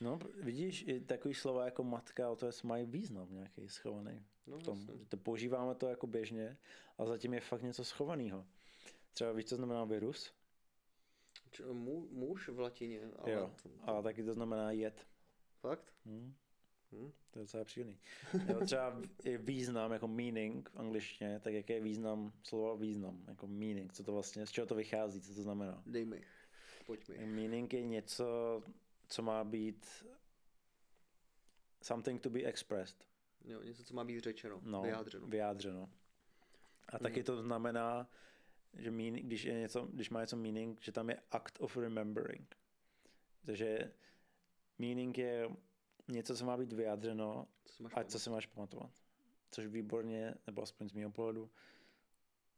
No, vidíš, i takový slova jako matka, to je mají význam nějaký schovaný No, v tom. to používáme to jako běžně, ale zatím je fakt něco schovaného. Třeba víš, co znamená virus? Č- mu, muž v latině, ale jo, to, a taky to znamená jed. fakt? Hm? Hm? To je docela příjemný. Jo, třeba je význam jako meaning v angličtině, tak jaký je význam slova význam, jako meaning, co to vlastně, z čeho to vychází, co to znamená. Dej mi, pojď mi. Meaning je něco, co má být something to be expressed. Jo, něco, co má být řečeno, No, vyjádřeno. vyjádřeno. A taky to znamená, že meaning, když, je něco, když má něco meaning, že tam je act of remembering. Takže meaning je něco, co má být vyjádřeno Co a co si máš pamatovat. Což výborně, nebo aspoň z mého pohledu,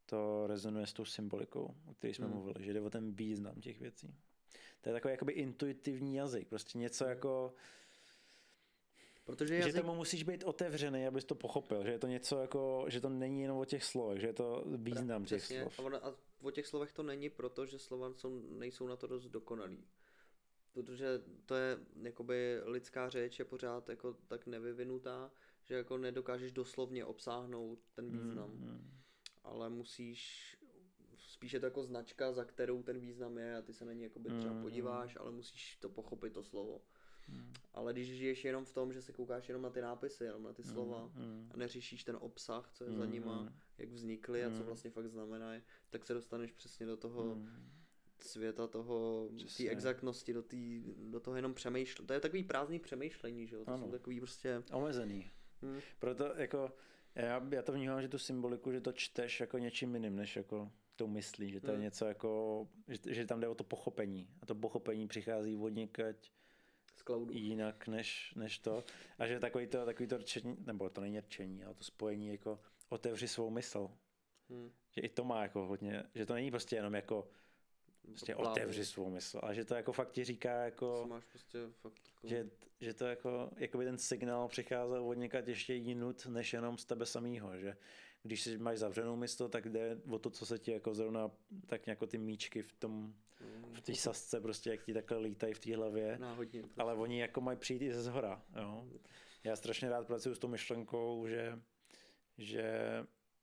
to rezonuje s tou symbolikou, o které jsme Hmm. mluvili, že jde o ten význam těch věcí. To je takový jakoby intuitivní jazyk, prostě něco jako, Protože že jazyk, tomu musíš být otevřený, abys to pochopil, že je to něco jako, že to není jenom o těch slovech, že je to význam těch přesně, slov. a, ono, a o těch slovech to není proto, že slova jsou, nejsou na to dost dokonalý. Protože to je, jakoby lidská řeč je pořád jako tak nevyvinutá, že jako nedokážeš doslovně obsáhnout ten význam. Mm, ale musíš, spíš je to jako značka, za kterou ten význam je a ty se na ní jakoby třeba Mm, podíváš, ale musíš to pochopit to slovo. mm, Ale když žiješ jenom v tom, že se koukáš jenom na ty nápisy, jenom na ty slova mm. a neřešíš ten obsah, co je za Mm, nima, mm. jak vznikly a co Mm. vlastně fakt znamenají, tak se dostaneš přesně do toho Mm. světa toho, té exaktnosti, do, tý, do toho jenom přemýšlení. To je takový prázdný přemýšlení, že jo? To Ano. jsou takový prostě... Omezený. Hm, Proto jako, já, já to vnímám, že tu symboliku, že to čteš jako něčím jiným, než jako tou myslí, že to je Hmm. něco jako, že, že tam jde o to pochopení. A to pochopení přichází od někať z cloudu. jinak než, než to. A že takový to, takový to rčení, nebo to není rčení, ale to spojení jako otevři svou mysl. Hm. Že i to má jako hodně, že to není prostě jenom jako prostě otevři svou mysl, ale že to jako fakt ti říká jako, máš prostě fakt jako... že, že to jako, jakoby ten signál přicházel od někať ještě jinut, než jenom z tebe samýho, že když si máš zavřenou mysl, tak jde o to, co se ti jako zrovna, tak jako ty míčky v tom, v té sasce prostě, jak ti takhle lítají v té hlavě, náhodně. Prostě. ale oni jako mají přijít i ze zhora, jo. Já strašně rád pracuji s tou myšlenkou, že, že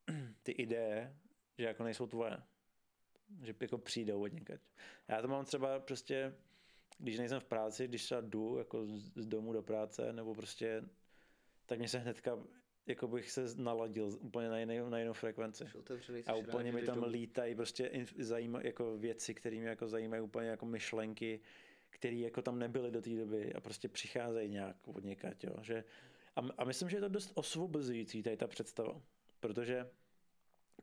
ty ideje, že jako nejsou tvoje. Že jako přijdou od někať. Já to mám třeba prostě, když nejsem v práci, když třeba jdu jako z z domu do práce, nebo prostě, tak mě se hnedka, jako bych se naladil úplně na jinou, na jinou frekvenci. Otevřený, A úplně mi tam lítají prostě zajima, jako věci, které mě jako zajímají úplně jako myšlenky, které jako tam nebyly do té doby a prostě přicházejí nějak od někať, jo. Že, a, a myslím, že je to dost osvobozující tady ta představa, protože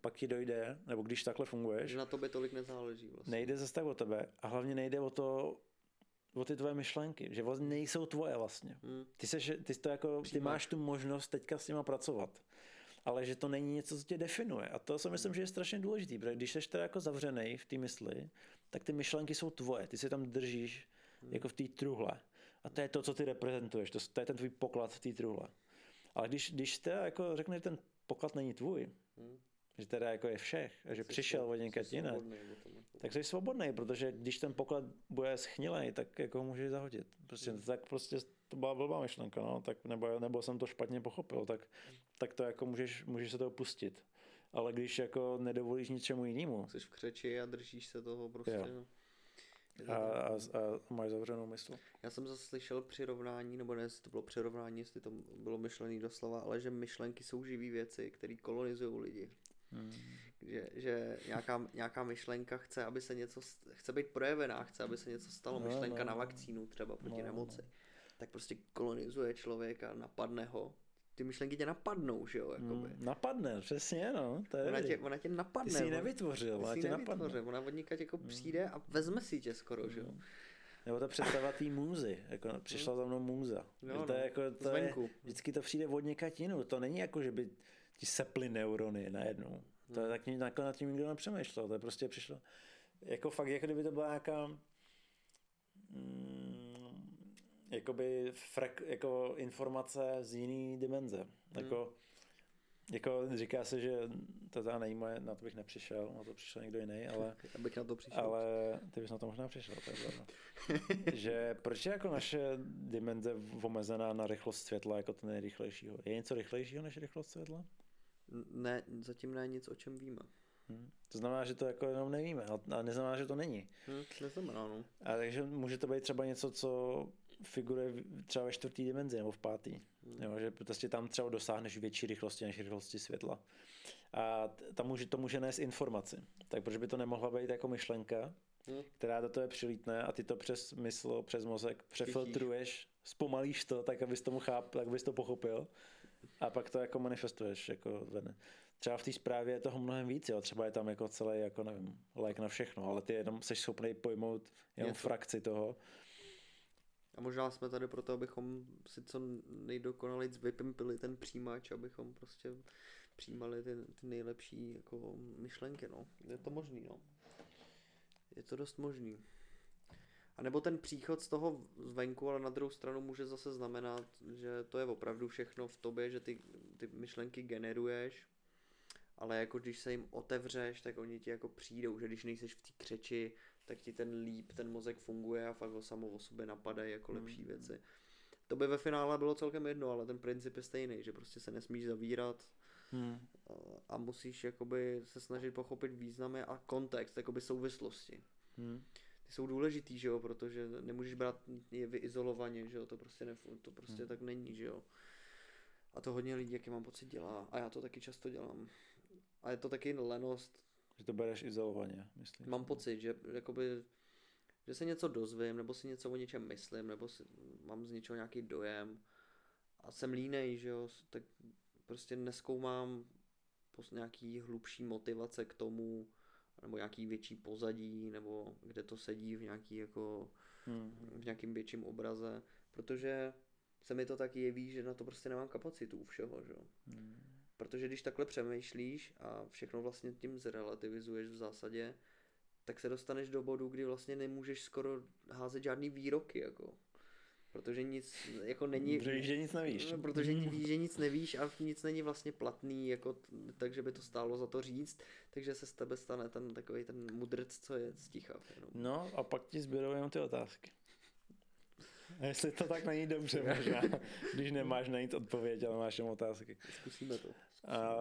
pak ti dojde, nebo když takhle funguješ, Že na tobě tolik nezáleží vlastně. nejde zase tak o tebe a hlavně nejde o to, o ty tvoje myšlenky, že vlastně nejsou tvoje vlastně. Hmm. Ty, seš, ty, to jako, ty máš tu možnost teďka s nima pracovat. Ale že to není něco, co tě definuje. A to si myslím, že je strašně důležitý, protože když jsi teda jako zavřený v té mysli, tak ty myšlenky jsou tvoje. Ty si tam držíš jako v té truhle. A to je to, co ty reprezentuješ. To, to je ten tvůj poklad v té truhle. Ale když, když teda jako řekneš, že ten poklad není tvůj, Hmm. Že teda jako je všech, a že Jsi přišel svobodný, od jsi jinak, tak jsi svobodný, protože když ten poklad bude schnilej, tak jako ho můžeš zahodit. Prostě, Hmm. tak prostě to byla blbá myšlenka, no, tak, nebo, nebo jsem to špatně pochopil, tak, tak to jako můžeš, můžeš se toho pustit. Ale když jako nedovolíš ničemu jinému Jsi v křeči a držíš se toho prostě. Jo. No. A, a, a máš zavřenou mysl. Já jsem zase slyšel přirovnání, nebo ne, jestli to bylo přirovnání, jestli to bylo myšlený doslova, ale že myšlenky jsou živý věci, které kolonizují lidi. Hmm. Že, že nějaká, nějaká myšlenka chce, aby se něco, chce být projevená, chce, aby se něco stalo, No, myšlenka no. na vakcínu třeba proti No, nemoci, tak prostě kolonizuje člověka, napadne ho. Ty myšlenky tě napadnou, že jo, jakoby. Hmm. Napadne, přesně, no. To je Ona tě, ona tě napadne. Ty jsi ji nevytvořil, ona tě napadne. Hmm. ona od někaď jako přijde a vezme si tě skoro, že jo. Nebo ta představa té můzy, jako přišla za mnou můza. Že to je no, jako, to je, vždycky to přijde od jinut. To není jako, že by ti seply neurony najednou. To je tak takhle nad tím nikdo nepřemýšlel. To je prostě přišlo. Jako fakt, jako kdyby to byla nějaká mm, jakoby frek, jako informace z jiný dimenze. Jako, jako říká se, že to teda není moje, na to bych nepřišel, na to přišel někdo jiný, ale, Abych na to přišel. ale ty bys na to možná přišel, to je že proč je jako naše dimenze omezená na rychlost světla jako to nejrychlejšího? Je něco rychlejšího než rychlost světla? Ne, zatím ne nic, o čem víme. Hm. To znamená, že to jako jenom nevíme, a neznamená, že to není. Hm, neznamená, no. A takže může to být třeba něco, co figuruje třeba ve čtvrtý dimenzi nebo v pátý. Hmm. Jo, že prostě tam třeba dosáhneš větší rychlosti než rychlosti světla. A tam může, to může nést informaci. Tak proč by to nemohla být jako myšlenka, Hm. která do toho přilítne a ty to přes mysl, přes mozek přefiltruješ, zpomalíš to, tak abys tomu cháp, tak abys to pochopil a pak to jako manifestuješ jako ven. Třeba v té zprávě je toho mnohem víc, jo. třeba je tam jako celý, jako nevím, like na všechno, ale ty jenom jsi schopný pojmout jenom Něco. frakci toho. A možná jsme tady proto, abychom si co nejdokonalejc vypimpili ten přijímač, abychom prostě přijímali ty, ty nejlepší jako myšlenky, no. Je to možný, no. Je to dost možný. A nebo ten příchod z toho zvenku, ale na druhou stranu může zase znamenat, že to je opravdu všechno v tobě, že ty, ty myšlenky generuješ, ale jako když se jim otevřeš, tak oni ti jako přijdou, že když nejseš v té křeči, tak ti ten líp, ten mozek funguje a fakt ho samo o sobě napadají jako lepší věci. To by ve finále bylo celkem jedno, ale ten princip je stejný, že prostě se nesmíš zavírat Hmm. a- a musíš jakoby se snažit pochopit významy a kontext, jakoby souvislosti. Hmm. Jsou důležitý, že jo, protože nemůžeš brát je vyizolovaně, že jo, to prostě, nef- to prostě Hmm. tak není, že jo. A to hodně lidí, jaký mám pocit, dělá. A já to taky často dělám. A je to taky lenost. Že to bereš izolovaně, myslím. Mám pocit, že jakoby, že se něco dozvím, nebo si něco o něčem myslím, nebo si, mám z něčeho nějaký dojem a jsem línej, že jo, tak prostě neskoumám nějaký hlubší motivace k tomu, nebo nějaký větší pozadí, nebo kde to sedí v nějaký jako Hmm. v nějakým větším obraze, protože se mi to tak jeví, že na to prostě nemám kapacitu u všeho, že? jo. Hmm. Protože když takhle přemýšlíš a všechno vlastně tím zrelativizuješ v zásadě, tak se dostaneš do bodu, kdy vlastně nemůžeš skoro házet žádný výroky, jako. Protože nic, jako není... Protože víš, že nic nevíš. Protože víš, že nic nevíš a nic není vlastně platný, jako, takže by to stálo za to říct, takže se z tebe stane ten takový ten mudrc, co je sticha. Jenom. No a pak ti zbydou jenom ty otázky. A jestli to tak není dobře možná, když nemáš na nic odpověď, ale máš jenom otázky. Zkusíme to. A